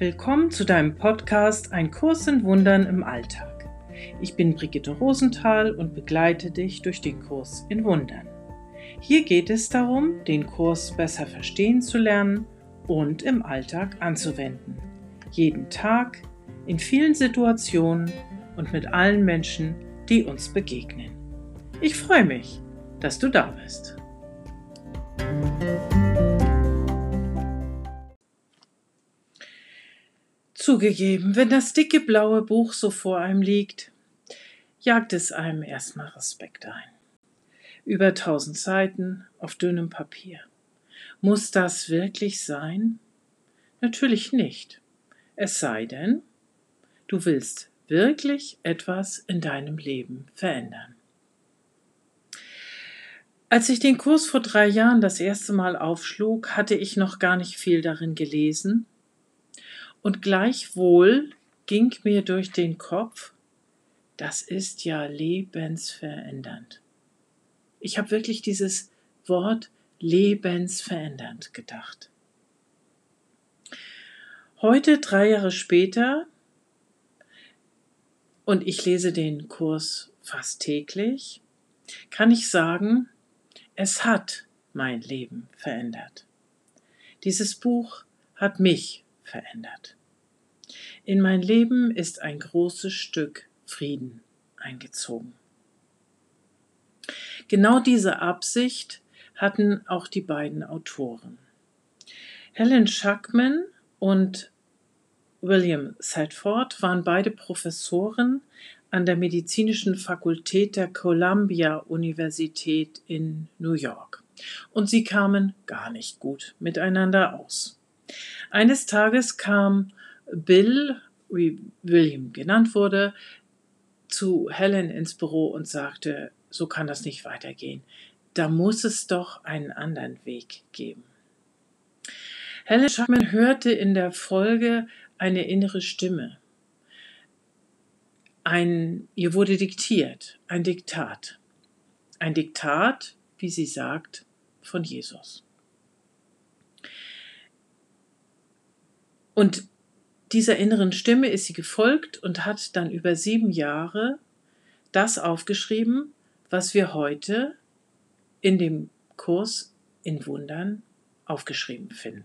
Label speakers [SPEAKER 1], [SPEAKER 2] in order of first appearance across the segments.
[SPEAKER 1] Willkommen zu deinem Podcast Ein Kurs in Wundern im Alltag. Ich bin Brigitte Rosenthal und begleite dich durch den Kurs in Wundern. Hier geht es darum, den Kurs besser verstehen zu lernen und im Alltag anzuwenden. Jeden Tag, in vielen Situationen und mit allen Menschen, die uns begegnen. Ich freue mich, dass du da bist. Zugegeben, wenn das dicke blaue Buch so vor einem liegt, jagt es einem erstmal Respekt ein. Über tausend Seiten auf dünnem Papier. Muss das wirklich sein? Natürlich nicht. Es sei denn, du willst wirklich etwas in deinem Leben verändern. Als ich den Kurs vor drei Jahren das erste Mal aufschlug, hatte ich noch gar nicht viel darin gelesen und gleichwohl ging mir durch den Kopf, das ist ja lebensverändernd. Ich habe wirklich dieses Wort lebensverändernd gedacht. Heute, drei Jahre später, und ich lese den Kurs fast täglich, kann ich sagen, es hat mein Leben verändert. Dieses Buch hat mich verändert. In mein Leben ist ein großes Stück Frieden eingezogen. Genau diese Absicht hatten auch die beiden Autoren. Helen Schuckman und William Thetford waren beide Professoren an der Medizinischen Fakultät der Columbia Universität in New York. Und sie kamen gar nicht gut miteinander aus. Eines Tages kam Bill, wie William genannt wurde, zu Helen ins Büro und sagte, so kann das nicht weitergehen. Da muss es doch einen anderen Weg geben. Helen Schuckman hörte in der Folge eine innere Stimme. Ein, ihr wurde diktiert, ein Diktat. Ein Diktat, wie sie sagt, von Jesus. Und dieser inneren Stimme ist sie gefolgt und hat dann über sieben Jahre das aufgeschrieben, was wir heute in dem Kurs in Wundern aufgeschrieben finden.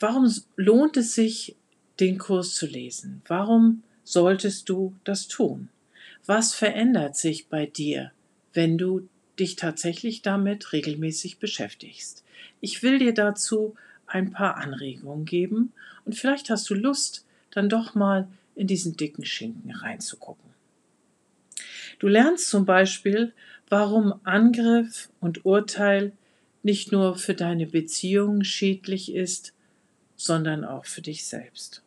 [SPEAKER 1] Warum lohnt es sich, den Kurs zu lesen? Warum solltest du das tun? Was verändert sich bei dir, wenn du dich tatsächlich damit regelmäßig beschäftigst? Ich will dir dazu ein paar Anregungen geben und vielleicht hast du Lust, dann doch mal in diesen dicken Schinken reinzugucken. Du lernst zum Beispiel, warum Angriff und Urteil nicht nur für deine Beziehungen schädlich ist, sondern auch für dich selbst.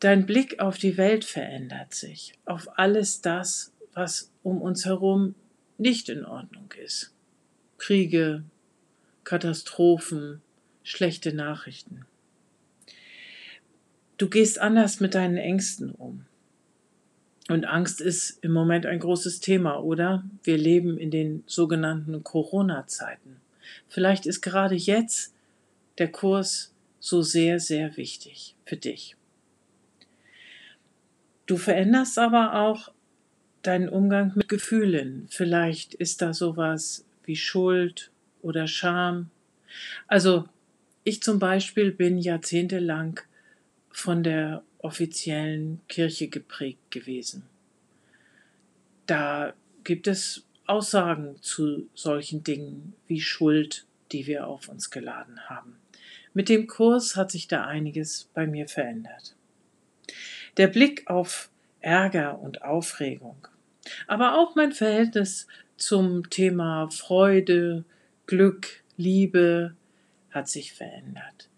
[SPEAKER 1] Dein Blick auf die Welt verändert sich, auf alles das, was um uns herum nicht in Ordnung ist. Kriege, Katastrophen, schlechte Nachrichten. Du gehst anders mit deinen Ängsten um. Und Angst ist im Moment ein großes Thema, oder? Wir leben in den sogenannten Corona-Zeiten. Vielleicht ist gerade jetzt der Kurs so sehr, sehr wichtig für dich. Du veränderst aber auch deinen Umgang mit Gefühlen. Vielleicht ist da sowas wie Schuld oder Scham. Also ich zum Beispiel bin jahrzehntelang von der offiziellen Kirche geprägt gewesen. Da gibt es Aussagen zu solchen Dingen wie Schuld, die wir auf uns geladen haben. Mit dem Kurs hat sich da einiges bei mir verändert. Der Blick auf Ärger und Aufregung, aber auch mein Verhältnis zum Thema Freude, Glück, Liebe hat sich verändert.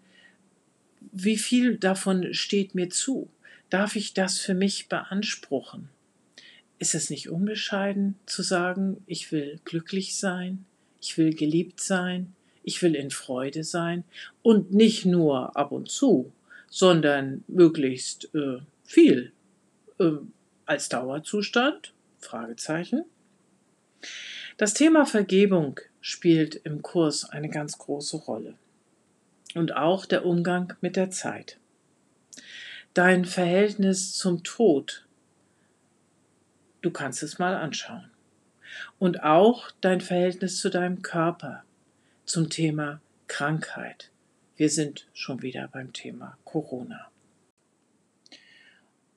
[SPEAKER 1] Wie viel davon steht mir zu? Darf ich das für mich beanspruchen? Ist es nicht unbescheiden zu sagen, ich will glücklich sein, ich will geliebt sein, ich will in Freude sein und nicht nur ab und zu, sondern möglichst äh, viel äh, als Dauerzustand? Fragezeichen. Das Thema Vergebung spielt im Kurs eine ganz große Rolle. und auch der Umgang mit der Zeit. Dein Verhältnis zum Tod, du kannst es mal anschauen. Und auch dein Verhältnis zu deinem Körper, zum Thema Krankheit. Wir sind schon wieder beim Thema Corona.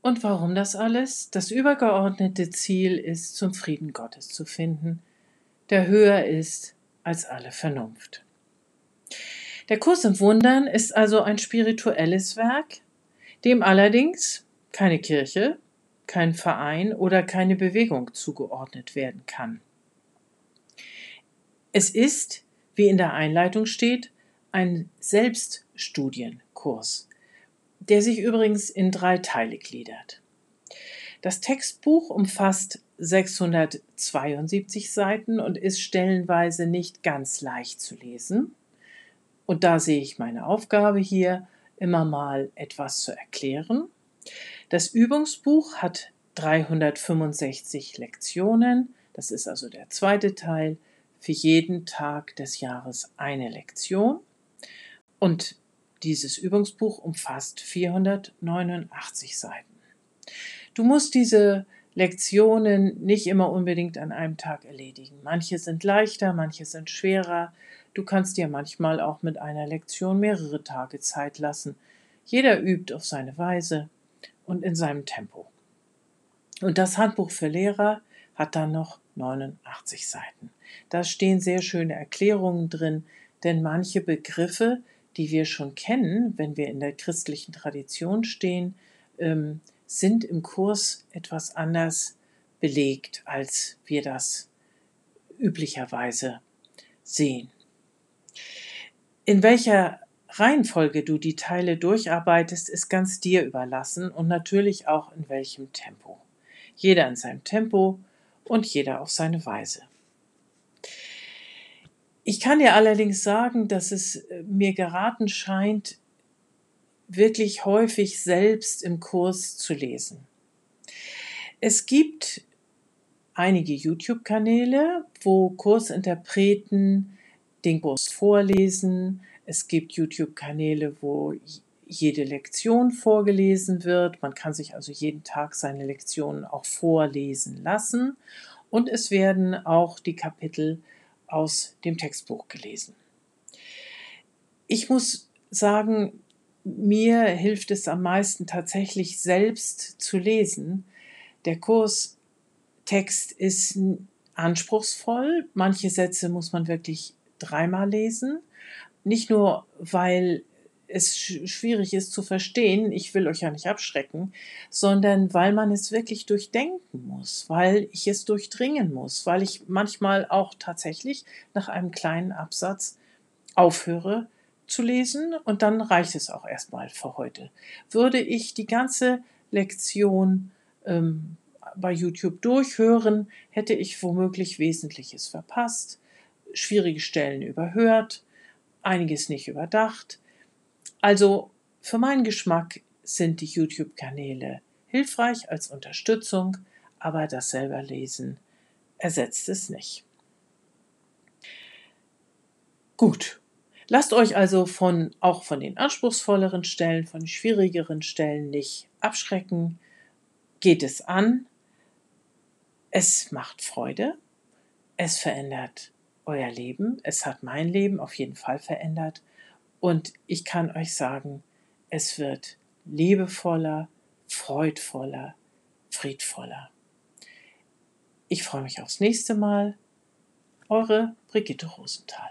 [SPEAKER 1] Und warum das alles? Das übergeordnete Ziel ist, zum Frieden Gottes zu finden, der höher ist als alle Vernunft. Der Kurs im Wundern ist also ein spirituelles Werk, dem allerdings keine Kirche, kein Verein oder keine Bewegung zugeordnet werden kann. Es ist, wie in der Einleitung steht, ein Selbststudienkurs der sich übrigens in drei Teile gliedert. Das Textbuch umfasst 672 Seiten und ist stellenweise nicht ganz leicht zu lesen. Und da sehe ich meine Aufgabe hier, immer mal etwas zu erklären. Das Übungsbuch hat 365 Lektionen, das ist also der zweite Teil, für jeden Tag des Jahres eine Lektion. Und dieses Übungsbuch umfasst 489 Seiten. Du musst diese Lektionen nicht immer unbedingt an einem Tag erledigen. Manche sind leichter, manche sind schwerer. Du kannst dir manchmal auch mit einer Lektion mehrere Tage Zeit lassen. Jeder übt auf seine Weise und in seinem Tempo. Und das Handbuch für Lehrer hat dann noch 89 Seiten. Da stehen sehr schöne Erklärungen drin, denn manche Begriffe, die wir schon kennen, wenn wir in der christlichen Tradition stehen, ähm, sind im Kurs etwas anders belegt, als wir das üblicherweise sehen. In welcher Reihenfolge du die Teile durcharbeitest, ist ganz dir überlassen und natürlich auch in welchem Tempo. Jeder in seinem Tempo und jeder auf seine Weise. Ich kann dir allerdings sagen, dass es äh, mir geraten scheint, wirklich häufig selbst im Kurs zu lesen. Es gibt einige YouTube-Kanäle, wo Kursinterpreten den Kurs vorlesen. Es gibt YouTube-Kanäle, wo jede Lektion vorgelesen wird. Man kann sich also jeden Tag seine Lektionen auch vorlesen lassen. Und es werden auch die Kapitel aus dem Textbuch gelesen. Ich muss sagen, mir hilft es am meisten tatsächlich selbst zu lesen. Der Kurstext ist anspruchsvoll. Manche Sätze muss man wirklich dreimal lesen. Nicht nur, weil es schwierig ist zu verstehen, ich will euch ja nicht abschrecken, sondern weil man es wirklich durchdenken muss, weil ich es durchdringen muss, weil ich manchmal auch tatsächlich nach einem kleinen Absatz aufhöre zu lesen und dann reicht es auch erstmal für heute. Würde ich die ganze Lektion ähm, bei YouTube durchhören, hätte ich womöglich Wesentliches verpasst, schwierige Stellen überhört, einiges nicht überdacht, also für meinen Geschmack sind die YouTube-Kanäle hilfreich als Unterstützung, aber das selber Lesen ersetzt es nicht. Gut. Lasst euch also von, auch von den anspruchsvolleren Stellen, von schwierigeren Stellen nicht abschrecken. Geht es an. Es macht Freude. Es verändert euer Leben. Es hat mein Leben auf jeden Fall verändert. Und ich kann euch sagen, es wird liebevoller, freudvoller, friedvoller. Ich freue mich aufs nächste Mal. Eure Brigitte Rosenthal.